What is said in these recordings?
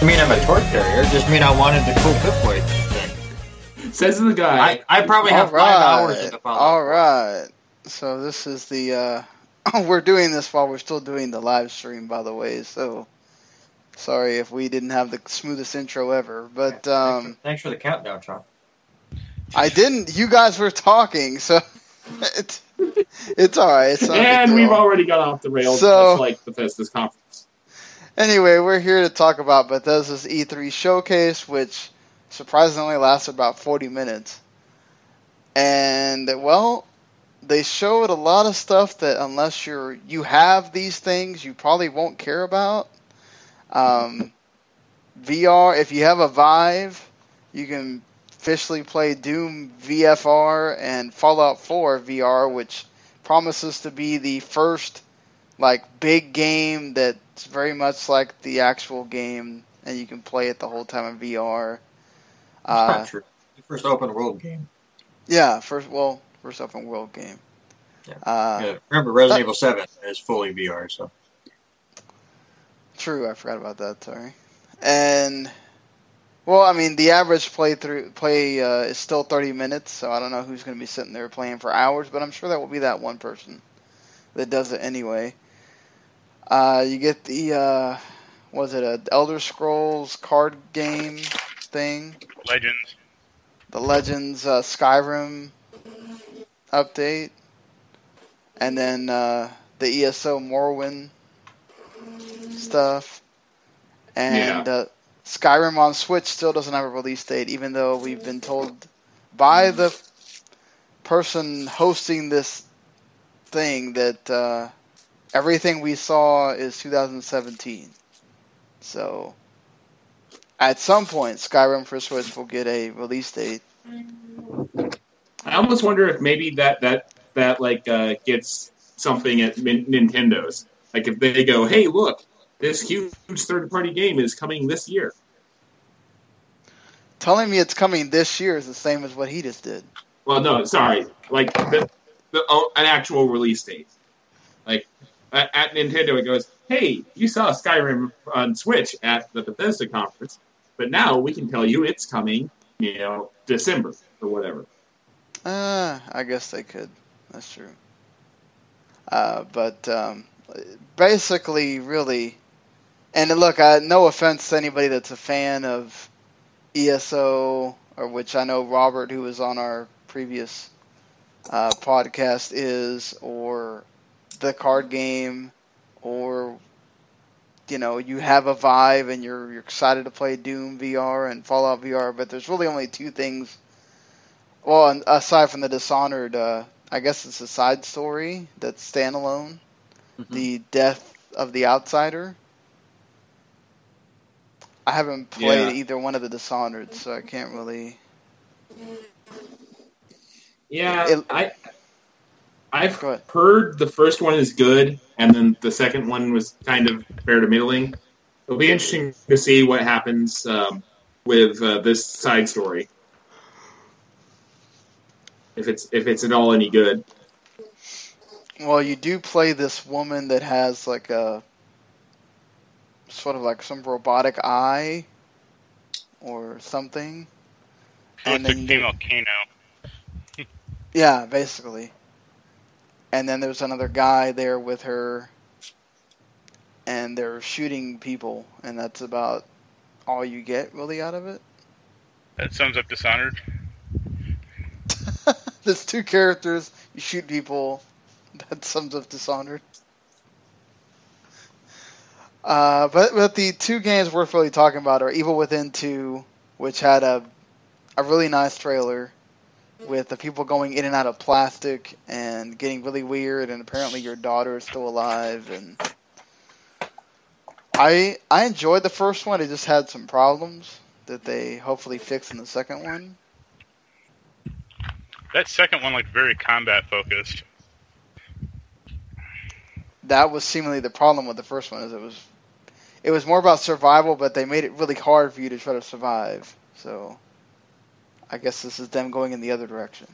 I mean, I'm a torque carrier. Just mean I wanted the cool Pip-Boy thing. Says the guy. I, I probably have All five hours right, in the follow. all right. So this is the. uh We're doing this while we're still doing the live stream, by the way. So sorry if we didn't have the smoothest intro ever, but um Thanks for the countdown, Sean. I didn't. You guys were talking, so it's it's all right. It's not a big and we've already got off the rails, So- just like Bethesda's conference. Anyway, we're here to talk about Bethesda's E3 showcase, which surprisingly lasted about 40 minutes. And well, they showed a lot of stuff that unless you're you have these things, you probably won't care about. Um, VR, if you have a Vive, you can officially play Doom VFR and Fallout 4 VR, which promises to be the first like big game that's very much like the actual game, and you can play it the whole time in VR. That's Uh, not true. First open world game. yeah, first well, first open world game. Yeah. Uh, Yeah, remember, Resident Evil 7 is fully VR, so. True, I forgot about that. Sorry. And well, I mean, the average play through play uh, is still 30 minutes, so I don't know who's going to be sitting there playing for hours, but I'm sure that will be that one person that does it anyway. Uh, you get the uh, was it a Elder Scrolls card game thing? Legends. the Legends uh, Skyrim update, and then uh, the ESO Morrowind stuff, and Yeah. uh, Skyrim on Switch still doesn't have a release date, even though we've been told by the person hosting this thing that uh, everything we saw is 2017. So at some point, Skyrim for Switch will get a release date. I almost wonder if maybe that that that like uh, gets something at Min- Nintendo's. Like if they go, "Hey, look, this huge third-party game is coming this year." Telling me it's coming this year is the same as what he just did. Well, no, sorry, like the, the oh, an actual release date. Like at, at Nintendo, it goes, "Hey, you saw Skyrim on Switch at the Bethesda conference, but now we can tell you it's coming, you know, December or whatever." Uh, I guess they could. That's true. Uh, but um, basically, really, and look, I, no offense to anybody that's a fan of ESO, or which I know Robert, who was on our previous uh, podcast, is, or the card game, or you know, you have a Vive and you're you're excited to play Doom VR and Fallout VR, but there's really only two things well, aside from the Dishonored, uh, I guess it's a side story that's standalone. The death of the outsider. I haven't played Yeah. either one of the Dishonored, so I can't really. Yeah, It- I I've heard the first one is good, and then the second one was kind of fair to middling. It'll be interesting to see what happens um, with uh, this side story. If it's if it's at all any good. Well, you do play this woman that has like a sort of like some robotic eye or something. She looks And like then you- female Kano. Yeah, basically. And then there's another guy there with her, and they're shooting people, and that's about all you get really out of it. That sums up Dishonored. There's two characters, you shoot people, that sums up Dishonored. Uh, but but the two games worth really talking about are Evil Within 2, which had a a really nice trailer with the people going in and out of plastic and getting really weird, and apparently your daughter is still alive. And I I enjoyed the first one. It just had some problems that they hopefully fix in the second one. That second one looked very combat focused. That was seemingly the problem with the first one. Is it was it was more about survival, but they made it really hard for you to try to survive. So I guess this is them going in the other direction.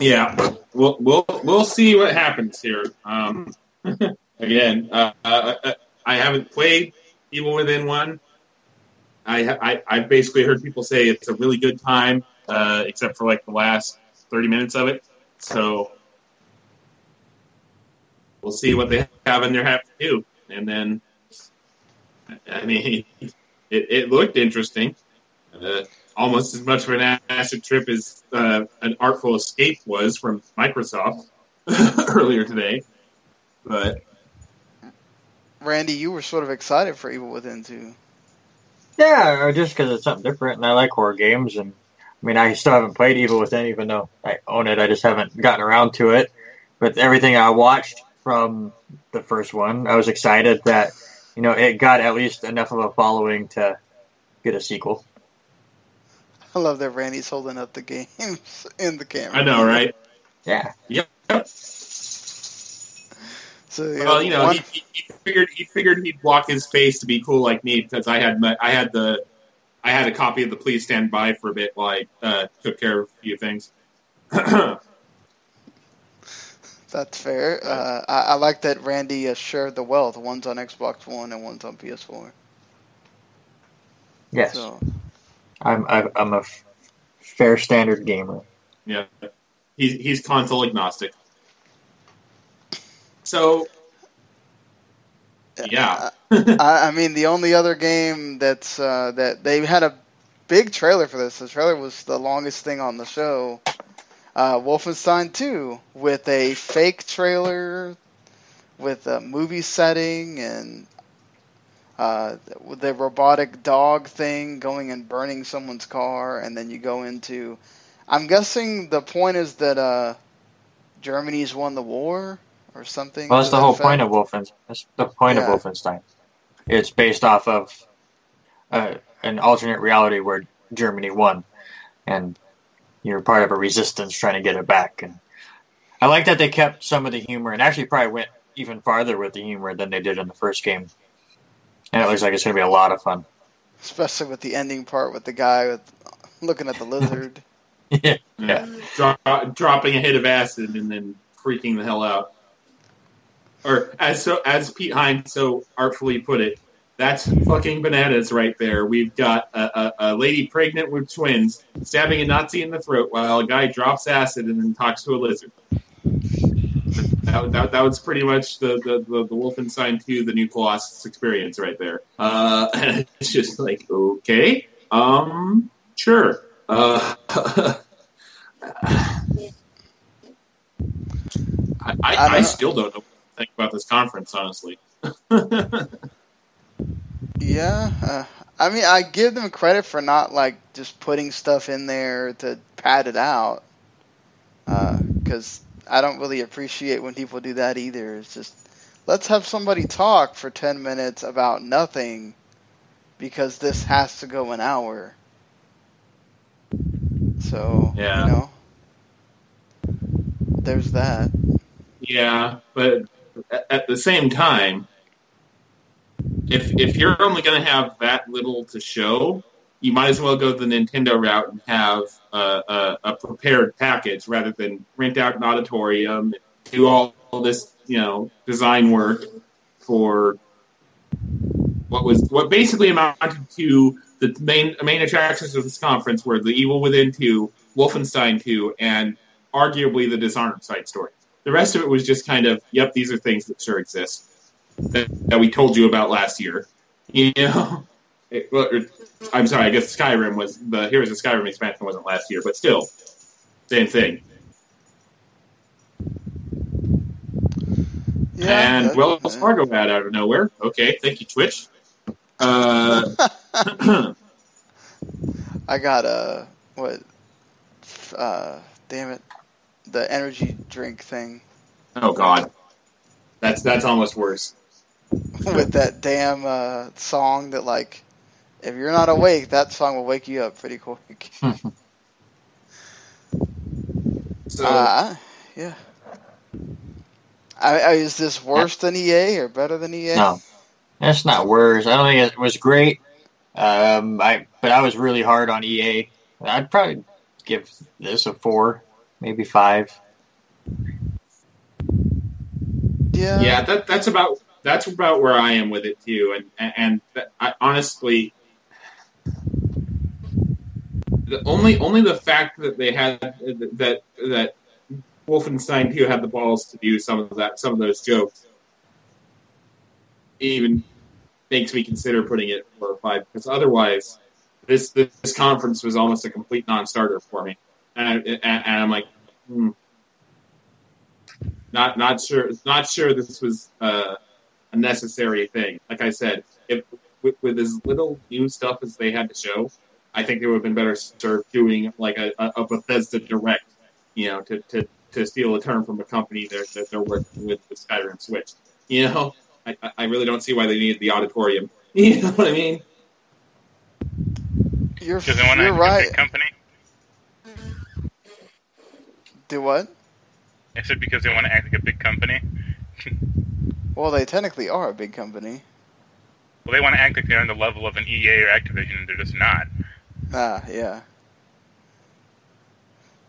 Yeah, we'll we'll we'll see what happens here. Um, again, uh, uh, I haven't played Evil Within one. I, I I basically heard people say it's a really good time, uh, except for like the last thirty minutes of it. So we'll see what they have in their have to do, and then I mean, it, it looked interesting. Uh, almost as much of an acid trip as uh, an Artful Escape was from Microsoft earlier today. But Randy, you were sort of excited for Evil Within 2. Yeah, just because it's something different, and I like horror games. And I mean, I still haven't played Evil Within, even though I own it. I just haven't gotten around to it. But everything I watched from the first one, I was excited that you know it got at least enough of a following to get a sequel. I love that Randy's holding up the games in the camera. I know, right? Yeah. Yep. So yeah, Well, you know, one- he, he figured he figured he'd walk his face to be cool like me because I had my, I had the I had a copy of the Please Stand By for a bit while I uh, took care of a few things. that's fair. Uh, I, I like that Randy uh, shared the wealth. One's on Xbox One and one's on PS4. Yes, So I'm I'm I'm a f- fair standard gamer. yeah, he's he's console agnostic. So yeah, I, I mean, the only other game that's uh, that they had a big trailer for this. The trailer was the longest thing on the show. Uh, Wolfenstein 2 with a fake trailer with a movie setting and uh, the robotic dog thing going and burning someone's car, and then you go into. I'm guessing the point is that uh, Germany's won the war or something. Well, that's the that whole effect. point of Wolfenstein. That's the point Yeah. of Wolfenstein. It's based off of uh, an alternate reality where Germany won, and you're part of a resistance trying to get it back. And I like that they kept some of the humor, and actually probably went even farther with the humor than they did in the first game. And it looks like it's going to be a lot of fun. especially with the ending part with the guy with looking at the lizard. yeah. yeah. Dro- dropping a hit of acid and then freaking the hell out. Or as so as Pete Hines so artfully put it, that's fucking bananas right there. We've got a, a, a lady pregnant with twins stabbing a Nazi in the throat while a guy drops acid and then talks to a lizard. That, that, that was pretty much the, the, the, the Wolfenstein 2, the new Colossus experience right there. Uh, and it's just like, okay, um, sure. Uh, I, I, I I, still don't know what to think about this conference, honestly. Yeah, uh, I mean, I give them credit for not like just putting stuff in there to pad it out, because I don't really appreciate when people do that either. It's just let's have somebody talk for ten minutes about nothing, because this has to go an hour. So Yeah. you know, there's that. Yeah, but at the same time, if if you're only going to have that little to show, you might as well go the Nintendo route and have a, a, a prepared package rather than rent out an auditorium, do all this you know design work for what was what basically amounted to the main main attractions of this conference were the Evil Within two Wolfenstein 2, and arguably the Dishonored side story. The rest of it was just kind of, yep, these are things that sure exist that, that we told you about last year. You know, it, well, I'm sorry, I guess Skyrim was the Heroes of Skyrim expansion wasn't last year, but still, same thing. Yeah, and Wells Fargo ad out of nowhere. Okay, thank you, Twitch. Uh, I got a what? Uh, damn it, the energy drink thing oh God, that's that's almost worse. with that damn uh, song that like, if you're not awake, that song will wake you up pretty quick. So Uh, yeah. I, I, is this worse than EA or better than EA? No, that's not worse. I don't think it was great. Um, I but I was really hard on EA. I'd probably give this a four, maybe five. Yeah. yeah, that that's about that's about where I am with it too, and and, and I, honestly, the only only the fact that they had that that Wolfenstein 2 had the balls to do some of that some of those jokes even makes me consider putting it four or five because otherwise this this conference was almost a complete non-starter for me, and, I, and I'm like. Hmm, not not sure not sure this was uh, a necessary thing. Like I said, if with, with as little new stuff as they had to show, I think they would have been better served doing like a, a, a Bethesda Direct, you know, to, to, to steal a term from a company that, that they're working with the Skyrim Switch. You know, I, I really don't see why they needed the auditorium. You know what I mean? You're, they want you're a right. company. Do what? I said because they want to act like a big company. Well, they technically are a big company. Well, they want to act like they're on the level of an EA or Activision, and they're just not. Ah, yeah.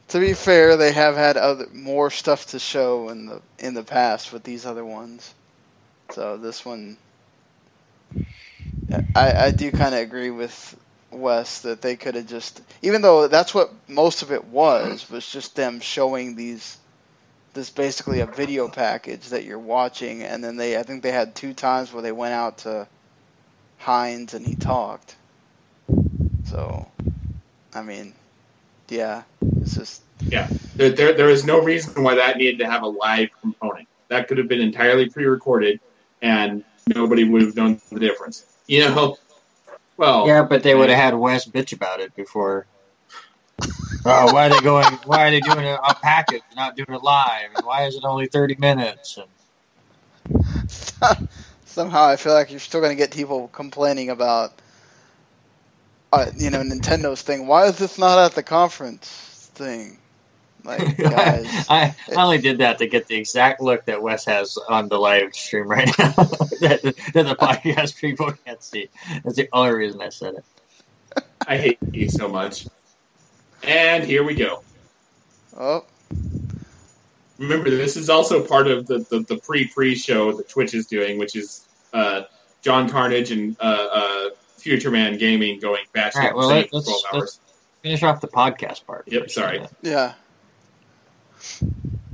To be fair, they have had other more stuff to show in the in the past with these other ones. So this one, I I do kind of agree with Wes that they could have just, even though that's what most of it was, was just them showing these, this basically a video package that you're watching, and then they I think they had two times where they went out to Hines and he talked. So, I mean, yeah, it's just Yeah, there, there, there is no reason why that needed to have a live component. That could have been entirely pre-recorded, and nobody would have known the difference. You know, well, Yeah, but they would have had Wes bitch about it before. Oh, why are they going? Why are they doing a, a package, not doing it live? And why is it only thirty minutes? And somehow I feel like you're still going to get people complaining about, uh, you know, Nintendo's thing. Why is this not at the conference thing? Like, guys, I, I only did that to get the exact look that Wes has on the live stream right now that, that the podcast people can't see. That's the only reason I said it. I hate you so much. And here we go. oh, Remember, this is also part of the, the, the pre-pre show that Twitch is doing, which is uh, John Carnage and uh, uh, Future Man Gaming going batshit All right, well, insane let- for let's- 12 hours. Finish off the podcast part. Yep, sorry. yeah,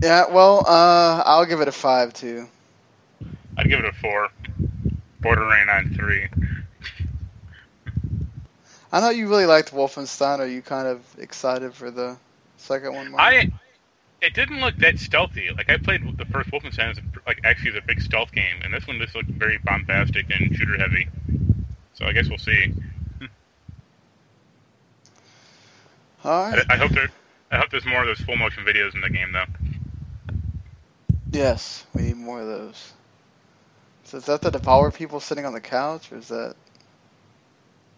yeah. Well, uh, I'll give it a five too. I'd give it a four, bordering on three. I know you really liked Wolfenstein. Are you kind of excited for the second one? Marc? I it didn't look that stealthy. Like I played the first Wolfenstein as a, like actually the big stealth game, and this one just looked very bombastic and shooter heavy. So I guess we'll see. All I. I hope there I hope there's more of those full motion videos in the game though. Yes, we need more of those. So is that the Devour people sitting on the couch, or is that?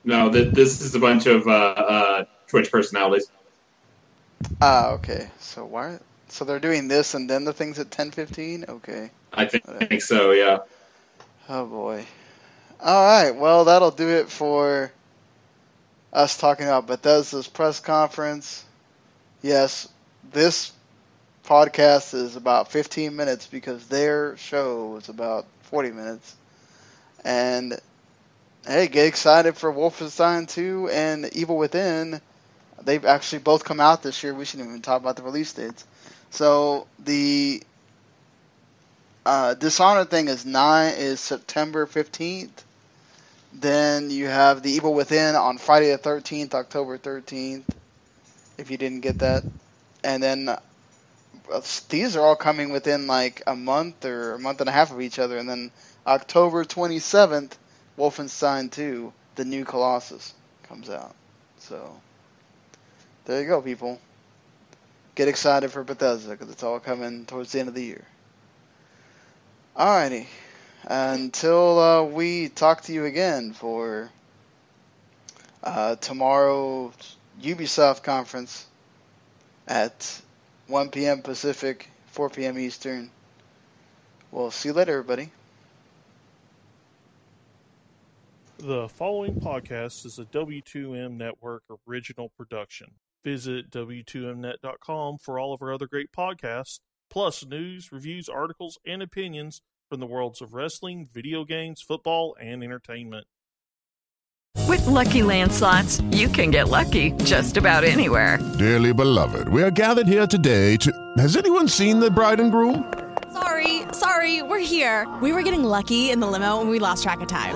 No, th- this is a bunch of uh, uh, Twitch personalities. Ah, okay. So why? So they're doing this and then the things at ten fifteen. Okay. I think, I think so, yeah. Oh boy. All right. Well, that'll do it for us talking about Bethesda's press conference. Yes, this podcast is about 15 minutes because their show was about 40 minutes. And hey, get excited for Wolfenstein 2 and Evil Within. they've actually both come out this year. We shouldn't even talk about the release dates. So the uh, Dishonored thing is nine is September fifteenth. Then you have the Evil Within on Friday the thirteenth, October thirteenth. If you didn't get that, and then uh, these are all coming within like a month or a month and a half of each other, and then October twenty seventh, Wolfenstein Two, the new Colossus comes out. So there you go, people. Get excited for Bethesda because it's all coming towards the end of the year. Alrighty. Until uh, we talk to you again for uh, tomorrow's Ubisoft conference at 1 p.m. Pacific, 4 p.m. Eastern. We'll see you later, everybody. The following podcast is a W2M Network original production. Visit W2Mnet.com for all of our other great podcasts, plus news, reviews, articles, and opinions from the worlds of wrestling, video games, football, and entertainment. With Lucky Land slots, you can get lucky just about anywhere. Dearly beloved, we are gathered here today to. Has anyone seen the bride and groom? Sorry, sorry, we're here. We were getting lucky in the limo and we lost track of time.